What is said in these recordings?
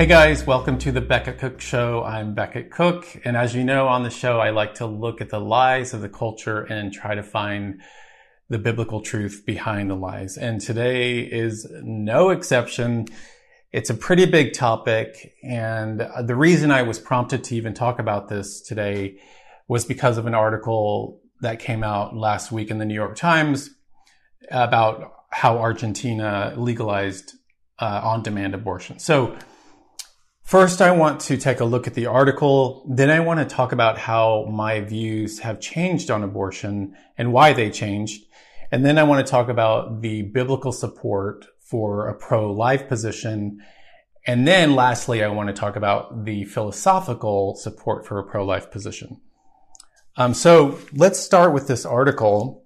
Hey guys, welcome to the Becket Cook Show. I'm Becket Cook, and as you know on the show, I like to look at the lies of the culture and try to find the biblical truth behind the lies. And today is no exception. It's a pretty big topic, and the reason I was prompted to even talk about this today was because of an article that came out last week in the New York Times about how Argentina legalized uh, on-demand abortion. So First, I want to take a look at the article. Then I want to talk about how my views have changed on abortion and why they changed. And then I want to talk about the biblical support for a pro-life position. And then lastly, I want to talk about the philosophical support for a pro-life position. Um, so let's start with this article.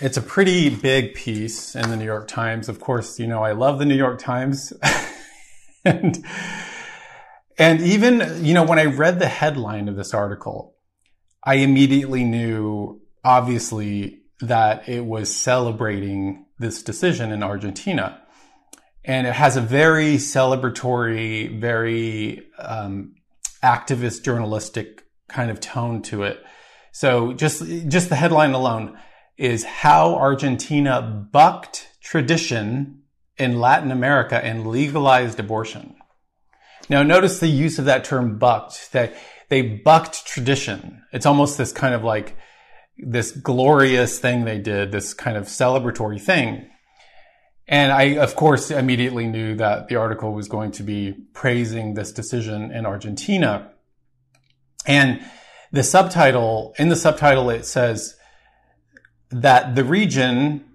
It's a pretty big piece in the New York Times. Of course, you know, I love the New York Times. and and even, you know, when I read the headline of this article, I immediately knew, obviously, that it was celebrating this decision in Argentina. And it has a very celebratory, very um, activist journalistic kind of tone to it. So just, just the headline alone is how Argentina bucked tradition in Latin America and legalized abortion. Now notice the use of that term bucked, that they bucked tradition. It's almost this kind of like this glorious thing they did, this kind of celebratory thing. And I, of course, immediately knew that the article was going to be praising this decision in Argentina. And the subtitle, in the subtitle, it says that the region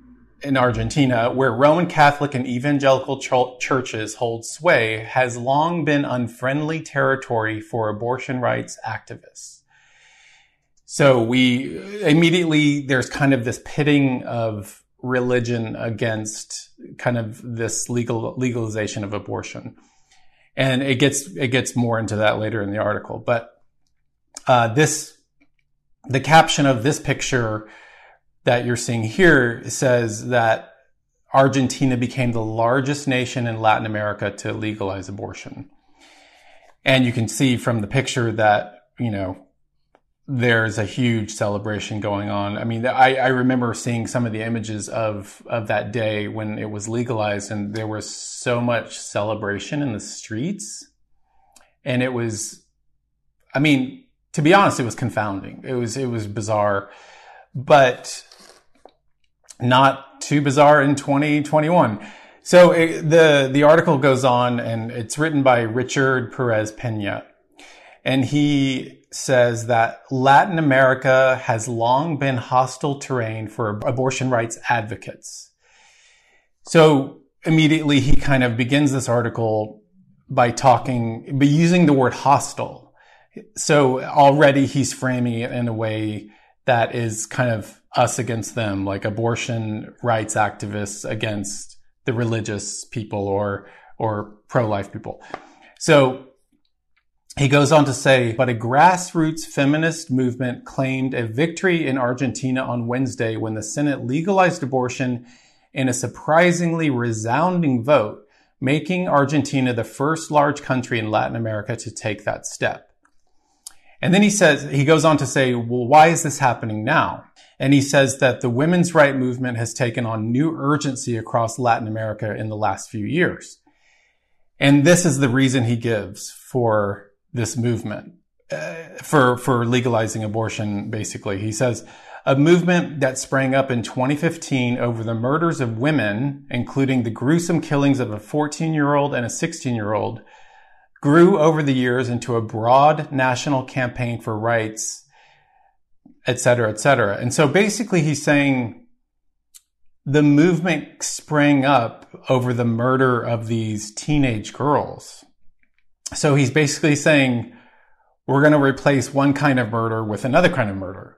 in Argentina, where Roman Catholic and evangelical ch- churches hold sway, has long been unfriendly territory for abortion rights activists. So we immediately, there's kind of this pitting of religion against kind of this legal legalization of abortion. And it gets, it gets more into that later in the article. But, uh, this, the caption of this picture that you're seeing here says that Argentina became the largest nation in Latin America to legalize abortion. And you can see from the picture that, you know, there's a huge celebration going on. I mean, I, I remember seeing some of the images of, of that day when it was legalized and there was so much celebration in the streets. And it was, I mean, to be honest, it was confounding. It was, it was bizarre. But not too bizarre in 2021. So it, the the article goes on, and it's written by Richard Perez Pena, and he says that Latin America has long been hostile terrain for abortion rights advocates. So immediately he kind of begins this article by talking, by using the word hostile. So already he's framing it in a way that is kind of us against them, like abortion rights activists against the religious people or, or pro-life people. So he goes on to say, but a grassroots feminist movement claimed a victory in Argentina on Wednesday when the Senate legalized abortion in a surprisingly resounding vote, making Argentina the first large country in Latin America to take that step. And then he says, he goes on to say, well, why is this happening now? And he says that the women's right movement has taken on new urgency across Latin America in the last few years. And this is the reason he gives for this movement, uh, for, for legalizing abortion, basically. He says, a movement that sprang up in 2015 over the murders of women, including the gruesome killings of a 14 year old and a 16 year old, grew over the years into a broad national campaign for rights et cetera, et cetera. And so basically he's saying the movement sprang up over the murder of these teenage girls. So he's basically saying we're going to replace one kind of murder with another kind of murder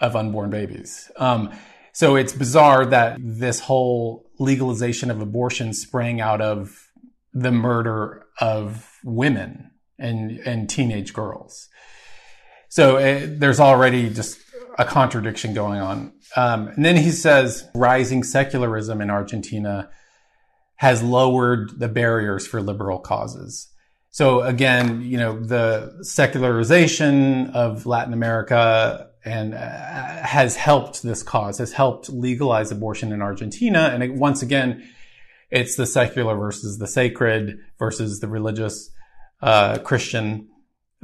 of unborn babies. Um, so it's bizarre that this whole legalization of abortion sprang out of the murder of women and, and teenage girls. So eh, there's already just a contradiction going on. Um, and then he says rising secularism in Argentina has lowered the barriers for liberal causes. So again, you know, the secularization of Latin America and uh, has helped this cause, has helped legalize abortion in Argentina. And it, once again, it's the secular versus the sacred versus the religious uh, Christian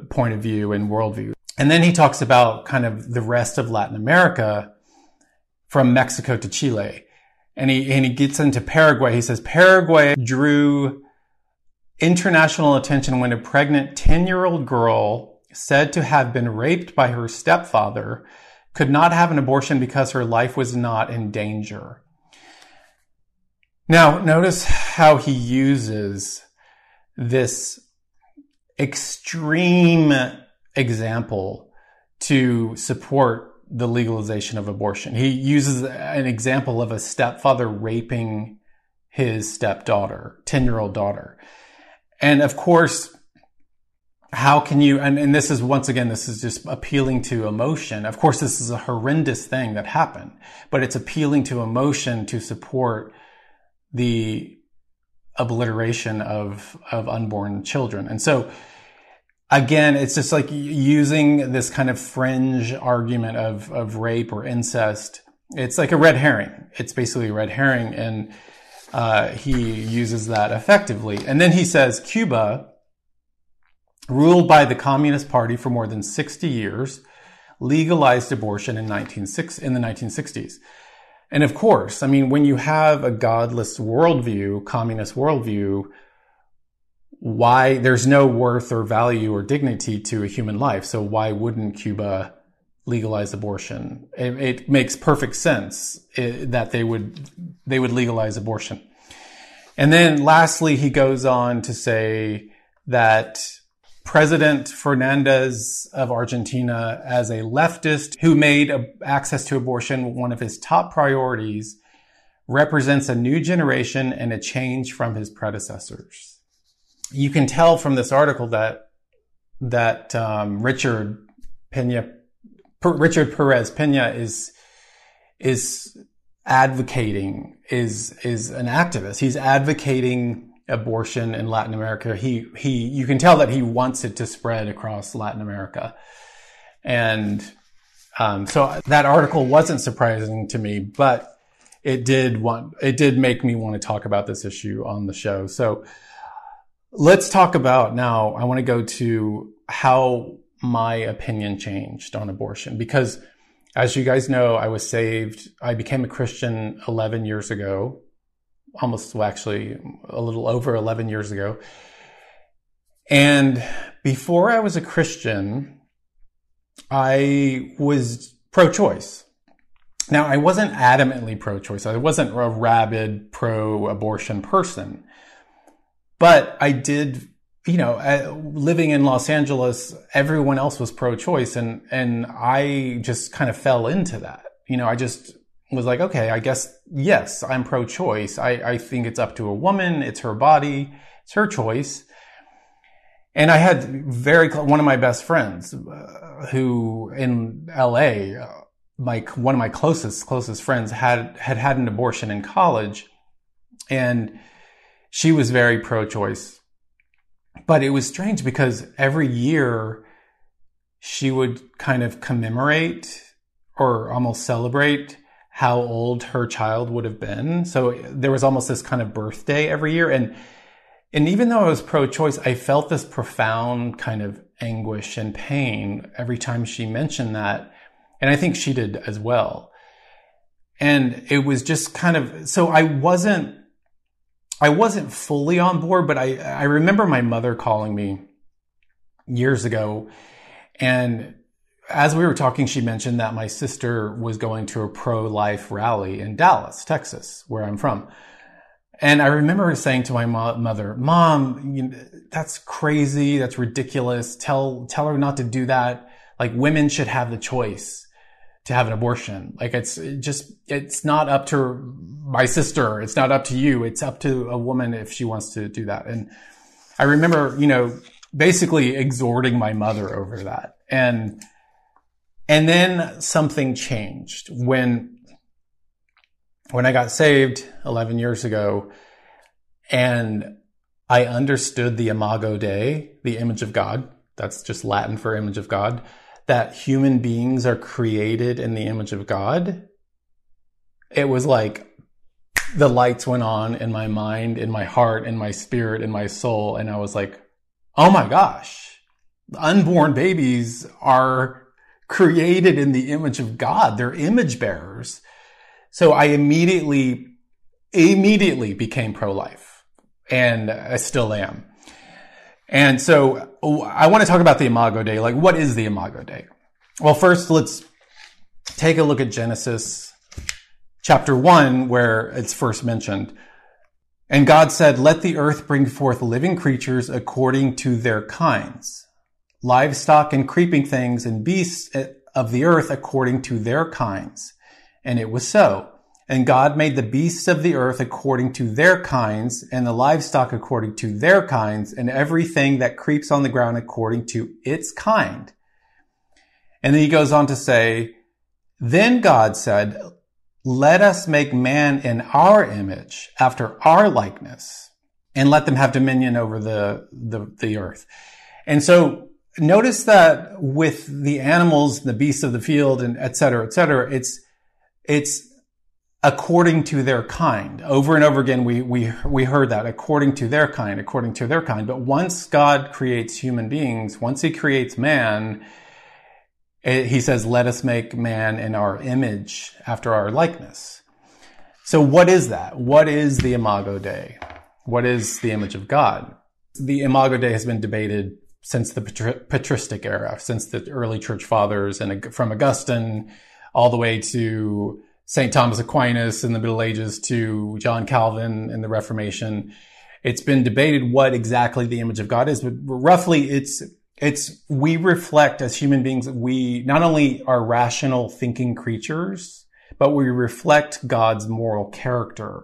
point of view and worldview. And then he talks about kind of the rest of Latin America from Mexico to Chile. And he, and he gets into Paraguay. He says Paraguay drew international attention when a pregnant 10 year old girl said to have been raped by her stepfather could not have an abortion because her life was not in danger. Now, notice how he uses this extreme example to support the legalization of abortion. He uses an example of a stepfather raping his stepdaughter, 10 year old daughter. And of course, how can you, and, and this is once again, this is just appealing to emotion. Of course, this is a horrendous thing that happened, but it's appealing to emotion to support the obliteration of, of unborn children. And so, again, it's just like using this kind of fringe argument of, of rape or incest. It's like a red herring. It's basically a red herring. And uh, he uses that effectively. And then he says Cuba, ruled by the Communist Party for more than 60 years, legalized abortion in, 19, in the 1960s. And of course, I mean, when you have a godless worldview, communist worldview, why there's no worth or value or dignity to a human life. So why wouldn't Cuba legalize abortion? It, it makes perfect sense it, that they would they would legalize abortion. And then lastly, he goes on to say that President Fernandez of Argentina, as a leftist who made access to abortion one of his top priorities, represents a new generation and a change from his predecessors you can tell from this article that that um, Richard Pena, Richard Perez Pena is is advocating is is an activist. He's advocating abortion in Latin America. He he you can tell that he wants it to spread across Latin America, and um, so that article wasn't surprising to me, but it did want it did make me want to talk about this issue on the show. So Let's talk about now. I want to go to how my opinion changed on abortion because as you guys know, I was saved. I became a Christian 11 years ago, almost well, actually a little over 11 years ago. And before I was a Christian, I was pro choice. Now, I wasn't adamantly pro choice. I wasn't a rabid pro abortion person. But I did, you know, living in Los Angeles, everyone else was pro-choice, and and I just kind of fell into that. You know, I just was like, okay, I guess yes, I'm pro-choice. I, I think it's up to a woman. It's her body. It's her choice. And I had very one of my best friends uh, who in L.A. Uh, my one of my closest closest friends had had had an abortion in college, and she was very pro choice. But it was strange because every year she would kind of commemorate or almost celebrate how old her child would have been. So there was almost this kind of birthday every year. And, and even though I was pro choice, I felt this profound kind of anguish and pain every time she mentioned that. And I think she did as well. And it was just kind of, so I wasn't I wasn't fully on board, but I, I remember my mother calling me years ago. And as we were talking, she mentioned that my sister was going to a pro life rally in Dallas, Texas, where I'm from. And I remember saying to my mo- mother, "Mom, you know, that's crazy. That's ridiculous. Tell tell her not to do that. Like women should have the choice to have an abortion. Like it's just it's not up to my sister. It's not up to you. It's up to a woman if she wants to do that." And I remember, you know, basically exhorting my mother over that. And and then something changed when when I got saved 11 years ago and I understood the imago Dei, the image of God. That's just Latin for image of God. That human beings are created in the image of God. It was like the lights went on in my mind, in my heart, in my spirit, in my soul. And I was like, oh my gosh, unborn babies are created in the image of God. They're image bearers. So I immediately, immediately became pro-life and I still am. And so I want to talk about the Imago Dei. Like, what is the Imago Dei? Well, first, let's take a look at Genesis chapter 1, where it's first mentioned. And God said, Let the earth bring forth living creatures according to their kinds, livestock and creeping things and beasts eh, of the earth according to their kinds. And it was so. And God made the beasts of the earth according to their kinds, and the livestock according to their kinds, and everything that creeps on the ground according to its kind. And then he goes on to say, Then God said, let us make man in our image, after our likeness, and let them have dominion over the, the, the earth. And so notice that with the animals, the beasts of the field, and et cetera, et cetera, it's, it's according to their kind. Over and over again, we, we, we heard that according to their kind, according to their kind. But once God creates human beings, once he creates man, it, he says, let us make man in our image after our likeness. So what is that? What is the Imago Dei? What is the image of God? The Imago Dei has been debated since the patristic era, since the early church fathers and from Augustine all the way to St. Thomas Aquinas in the Middle Ages to John Calvin in the Reformation. It's been debated what exactly the image of God is, but roughly it's it's we reflect as human beings we not only are rational thinking creatures but we reflect god's moral character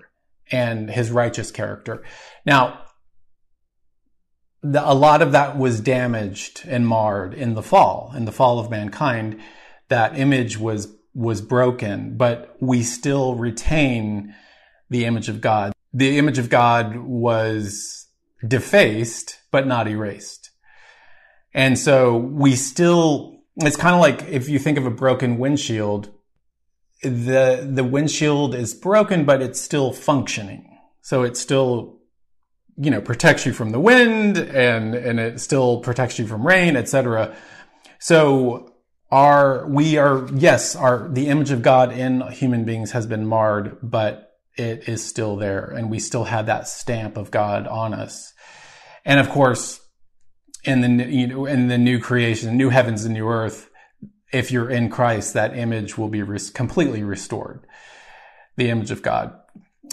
and his righteous character now the, a lot of that was damaged and marred in the fall in the fall of mankind. That image was was broken but we still retain the image of god. The image of god was defaced but not erased. And so we still, it's kind of like if you think of a broken windshield, the, the windshield is broken, but it's still functioning. So it still, you know, protects you from the wind and, and it still protects you from rain, etc. So our, we are, yes, our, the image of God in human beings has been marred, but it is still there and we still have that stamp of God on us. And of course, in the you know in the new creation, new heavens and new earth, if you're in Christ, that image will be res- completely restored, the image of God.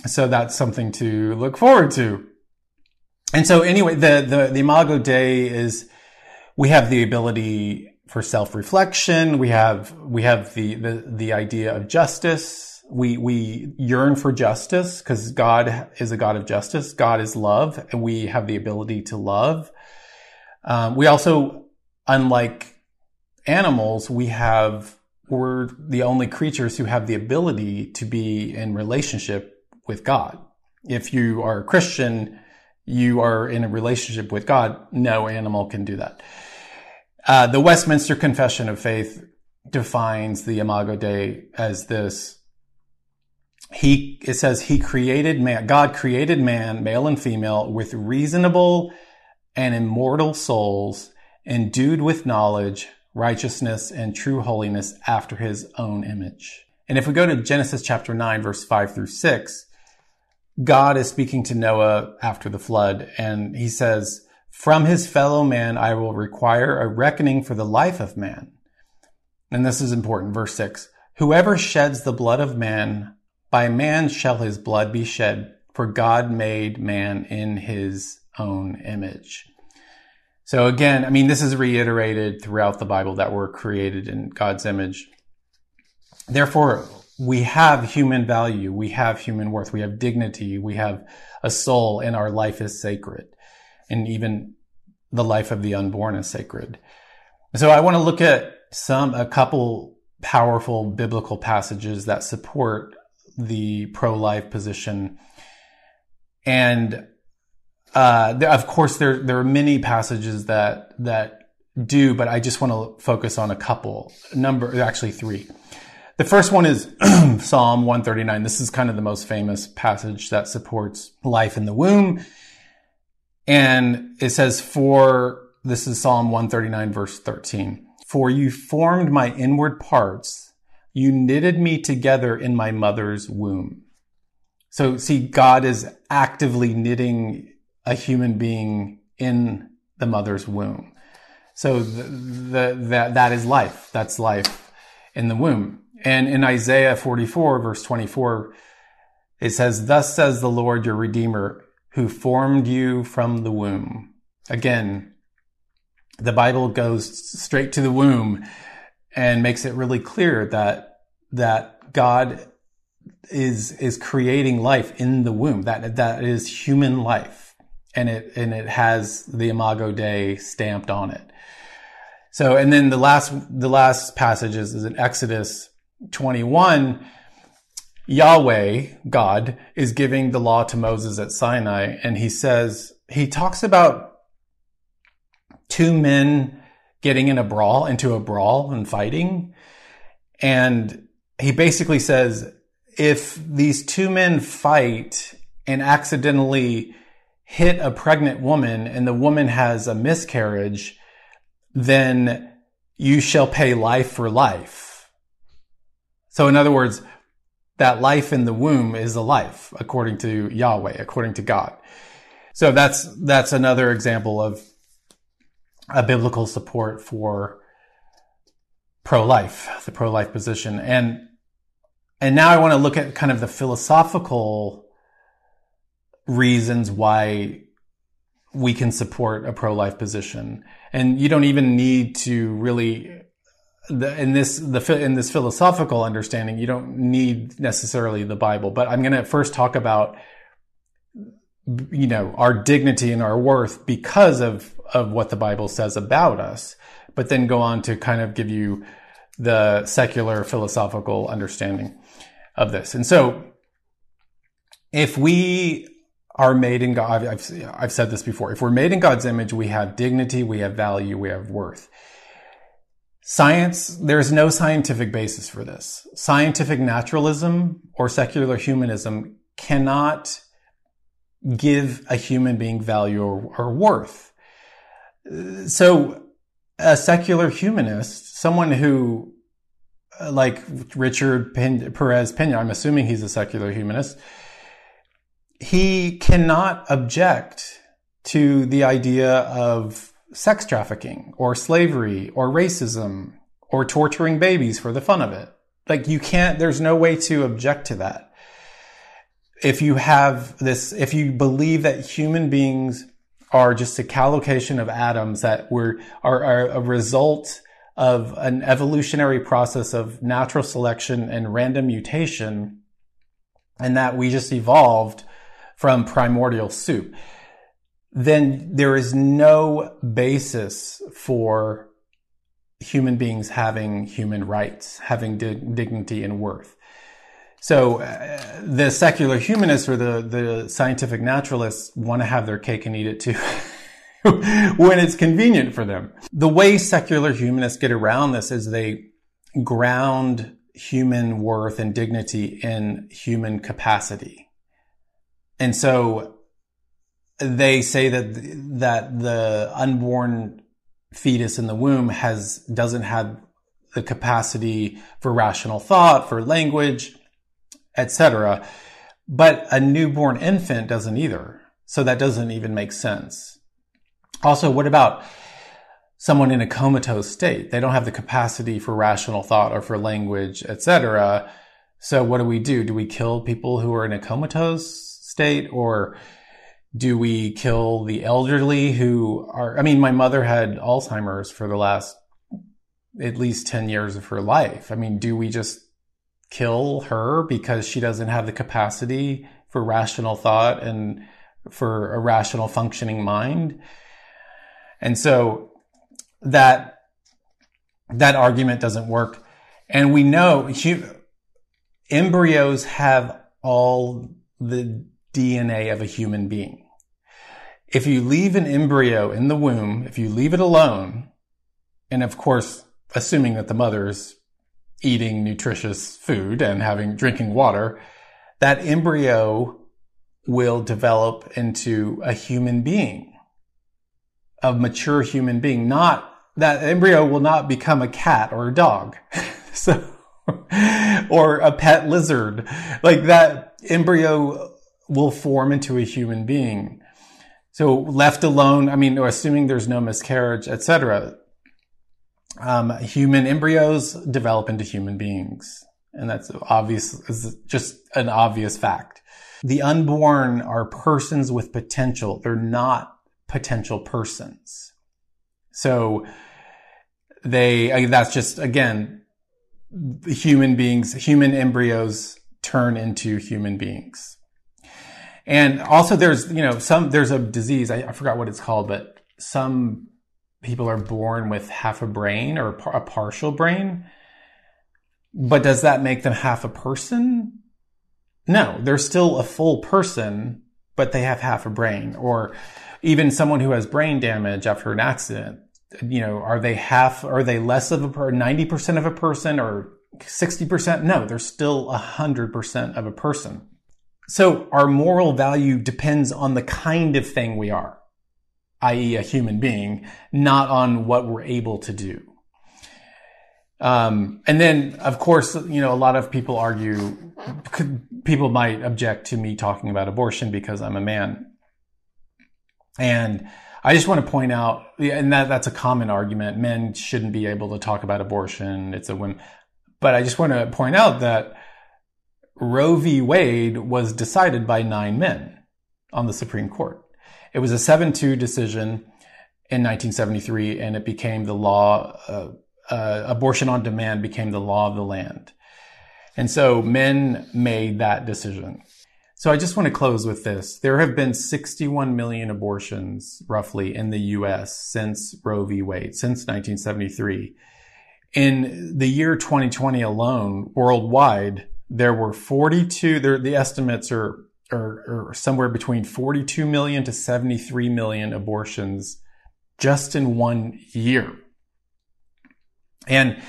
So that's something to look forward to. And so anyway, the the the Imago Dei is we have the ability for self-reflection. We have we have the the the idea of justice. We we yearn for justice because God is a God of justice. God is love, and we have the ability to love. Um, we also, unlike animals, we have, we're the only creatures who have the ability to be in relationship with God. If you are a Christian, you are in a relationship with God. No animal can do that. Uh, the Westminster Confession of Faith defines the Imago Dei as this. He, it says he created man, God created man, male and female, with reasonable and immortal souls endued with knowledge, righteousness, and true holiness after his own image. And if we go to Genesis chapter 9, verse 5 through 6, God is speaking to Noah after the flood, and he says, From his fellow man I will require a reckoning for the life of man. And this is important. Verse 6 Whoever sheds the blood of man, by man shall his blood be shed, for God made man in his own image. So again, I mean, this is reiterated throughout the Bible that we're created in God's image. Therefore, we have human value. We have human worth. We have dignity. We have a soul and our life is sacred. And even the life of the unborn is sacred. So I want to look at some, a couple powerful biblical passages that support the pro-life position. And uh, of course, there there are many passages that that do, but I just want to focus on a couple. Number actually three. The first one is Psalm 139. This is kind of the most famous passage that supports life in the womb. And it says, For this is Psalm 139, verse 13. For you formed my inward parts, you knitted me together in my mother's womb. So see, God is actively knitting a human being in the mother's womb. So the, the, that, that is life. That's life in the womb. And in Isaiah 44 verse 24, it says, thus says the Lord your Redeemer who formed you from the womb. Again, the Bible goes straight to the womb and makes it really clear that, that God is, is creating life in the womb. That, that is human life and it and it has the Imago Dei stamped on it. So, and then the last the last passage is, is in Exodus 21. Yahweh, God, is giving the law to Moses at Sinai, and he says he talks about two men getting in a brawl, into a brawl and fighting, and he basically says if these two men fight and accidentally hit a pregnant woman and the woman has a miscarriage, then you shall pay life for life. So in other words, that life in the womb is a life according to Yahweh, according to God. So that's, that's another example of a biblical support for pro-life, the pro-life position. And, and now I want to look at kind of the philosophical reasons why we can support a pro-life position. And you don't even need to really the, in this the in this philosophical understanding, you don't need necessarily the Bible. But I'm going to first talk about you know our dignity and our worth because of of what the Bible says about us. But then go on to kind of give you the secular philosophical understanding of this. And so, if we are made in God. I've, I've said this before. If we're made in God's image, we have dignity, we have value, we have worth. Science, there's no scientific basis for this. Scientific naturalism or secular humanism cannot give a human being value or, or worth. So a secular humanist, someone who uh, like Richard Perez Pena, I'm assuming he's a secular humanist, he cannot object to the idea of sex trafficking or slavery or racism or torturing babies for the fun of it. Like you can't, there's no way to object to that. If you have this, if you believe that human beings are just a collocation of atoms that were, are, are a result of an evolutionary process of natural selection and random mutation, and that we just evolved from primordial soup, then there is no basis for human beings having human rights, having dignity and worth. So uh, the secular humanists or the, the scientific naturalists want to have their cake and eat it too. when it's convenient for them. The way secular humanists get around this is they ground human worth and dignity in human capacity. And so they say that that the unborn fetus in the womb has doesn't have the capacity for rational thought, for language, etc. But a newborn infant doesn't either. So that doesn't even make sense. Also, what about someone in a comatose state? They don't have the capacity for rational thought or for language, etc. So what do we do? Do we kill people who are in a comatose state or do we kill the elderly who are, I mean, my mother had Alzheimer's for the last at least 10 years of her life. I mean, do we just kill her because she doesn't have the capacity for rational thought and for a rational functioning mind? And so that, that argument doesn't work. And we know embryos have all the DNA of a human being if you leave an embryo in the womb, if you leave it alone, and of course, assuming that the mother is eating nutritious food and having drinking water, that embryo will develop into a human being, a mature human being. Not that embryo will not become a cat or a dog. so, or a pet lizard. Like that embryo will form into a human being. So left alone, I mean, assuming there's no miscarriage, etc., um, human embryos develop into human beings, and that's obvious. Is just an obvious fact. The unborn are persons with potential. They're not potential persons. So they, that's just, again, human beings, human embryos turn into human beings. And also there's, you know, some, there's a disease, I, I forgot what it's called, but some people are born with half a brain or a partial brain. But does that make them half a person? No, they're still a full person, but they have half a brain. Or even someone who has brain damage after an accident, you know, are they half, are they less of a, 90% of a person or 60%? No, they're still 100% of a person. So our moral value depends on the kind of thing we are, i.e. a human being, not on what we're able to do. Um, and then, of course, you know, a lot of people argue, people might object to me talking about abortion because I'm a man. And I just want to point out, and that, that's a common argument. Men shouldn't be able to talk about abortion. It's a women. But I just want to point out that Roe v. Wade was decided by nine men on the Supreme Court. It was a 7-2 decision in 1973 and it became the law, uh, uh, abortion on demand became the law of the land. And so men made that decision. So I just want to close with this. There have been 61 million abortions roughly in the US since Roe v. Wade, since 1973. In the year 2020 alone, worldwide, there were 42, there, the estimates are, are, are somewhere between 42 million to 73 million abortions just in one year. And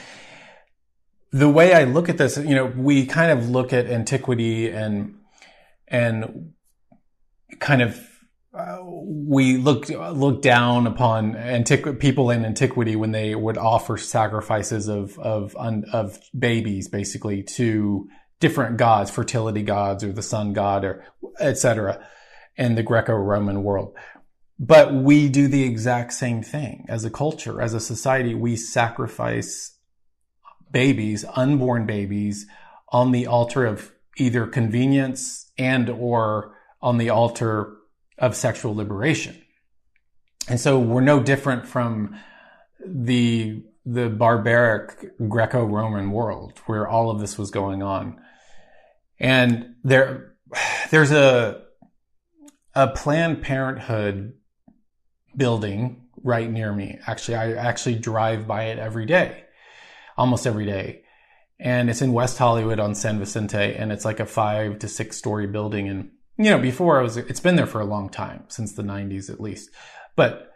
the way I look at this, you know, we kind of look at antiquity and, and kind of uh, we look look down upon antiqu- people in antiquity when they would offer sacrifices of of of babies basically to different gods, fertility gods or the sun god or etc. in the Greco-Roman world. But we do the exact same thing as a culture, as a society. We sacrifice babies, unborn babies on the altar of either convenience and or on the altar of sexual liberation. And so we're no different from the the barbaric Greco-Roman world where all of this was going on. And there, there's a, a Planned Parenthood building right near me. Actually, I actually drive by it every day, almost every day. And it's in West Hollywood on San Vicente, and it's like a five to six story building. And, you know, before I was, it's been there for a long time, since the 90s at least. But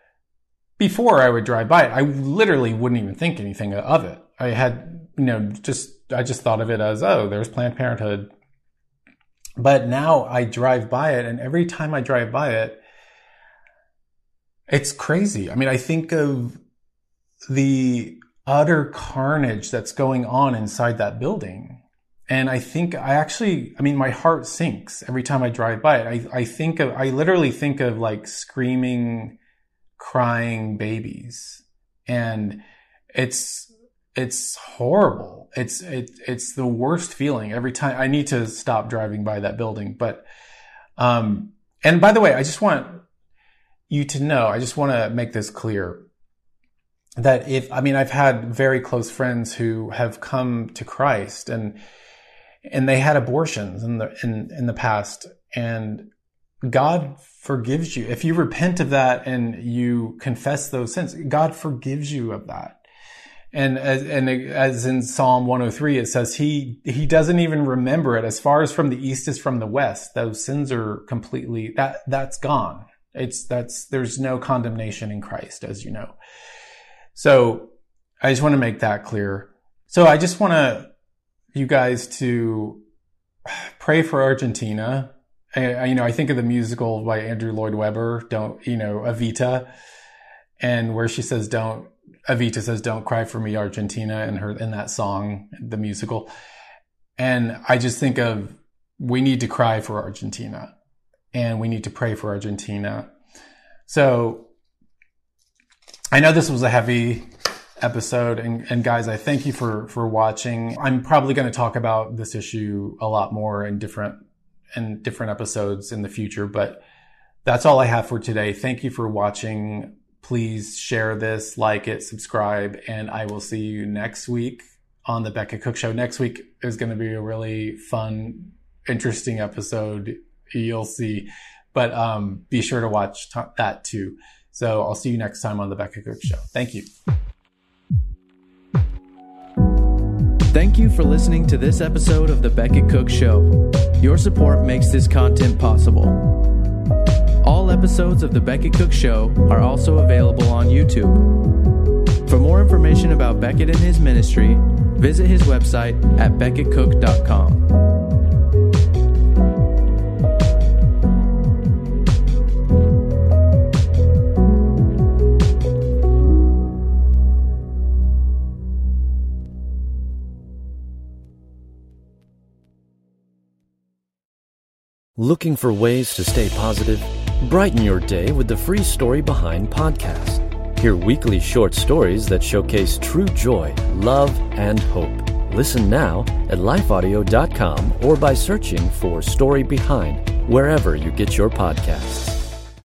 before I would drive by it, I literally wouldn't even think anything of it. I had, you know, just, I just thought of it as, oh, there's Planned Parenthood but now I drive by it, and every time I drive by it, it's crazy. I mean, I think of the utter carnage that's going on inside that building. And I think I actually, I mean, my heart sinks every time I drive by it. I, I think of, I literally think of like screaming, crying babies. And it's, it's horrible it's it, it's the worst feeling every time. I need to stop driving by that building, but Um, and by the way, I just want you to know, I just want to make this clear that if, I mean, I've had very close friends who have come to Christ and, and they had abortions in the, in, in the past and God forgives you. If you repent of that and you confess those sins, God forgives you of that. And as, and as in Psalm 103, it says he, he doesn't even remember it. As far as from the east is from the west, those sins are completely, that, that's gone. It's, that's, there's no condemnation in Christ, as you know. So I just want to make that clear. So I just want to, you guys to pray for Argentina. I, you know, I think of the musical by Andrew Lloyd Webber, don't, you know, Evita, and where she says, don't, Evita says, don't cry for me, Argentina, in her, in that song, the musical. And I just think of, we need to cry for Argentina and we need to pray for Argentina. So I know this was a heavy episode and, and guys, I thank you for, for watching. I'm probably going to talk about this issue a lot more in different, in different episodes in the future, but that's all I have for today. Thank you for watching. Please share this, like it, subscribe, and I will see you next week on the Becket Cook Show. Next week is going to be a really fun, interesting episode. You'll see, but um, be sure to watch t- that too. So I'll see you next time on the Becket Cook Show. Thank you. Thank you for listening to this episode of the Becket Cook Show. Your support makes this content possible. All episodes of the Becket Cook Show are also available on YouTube. For more information about Becket and his ministry, visit his website at becketcook.com. Looking for ways to stay positive? Brighten your day with the Free Story Behind podcast. Hear weekly short stories that showcase true joy, love, and hope. Listen now at lifeaudio.com or by searching for Story Behind wherever you get your podcasts.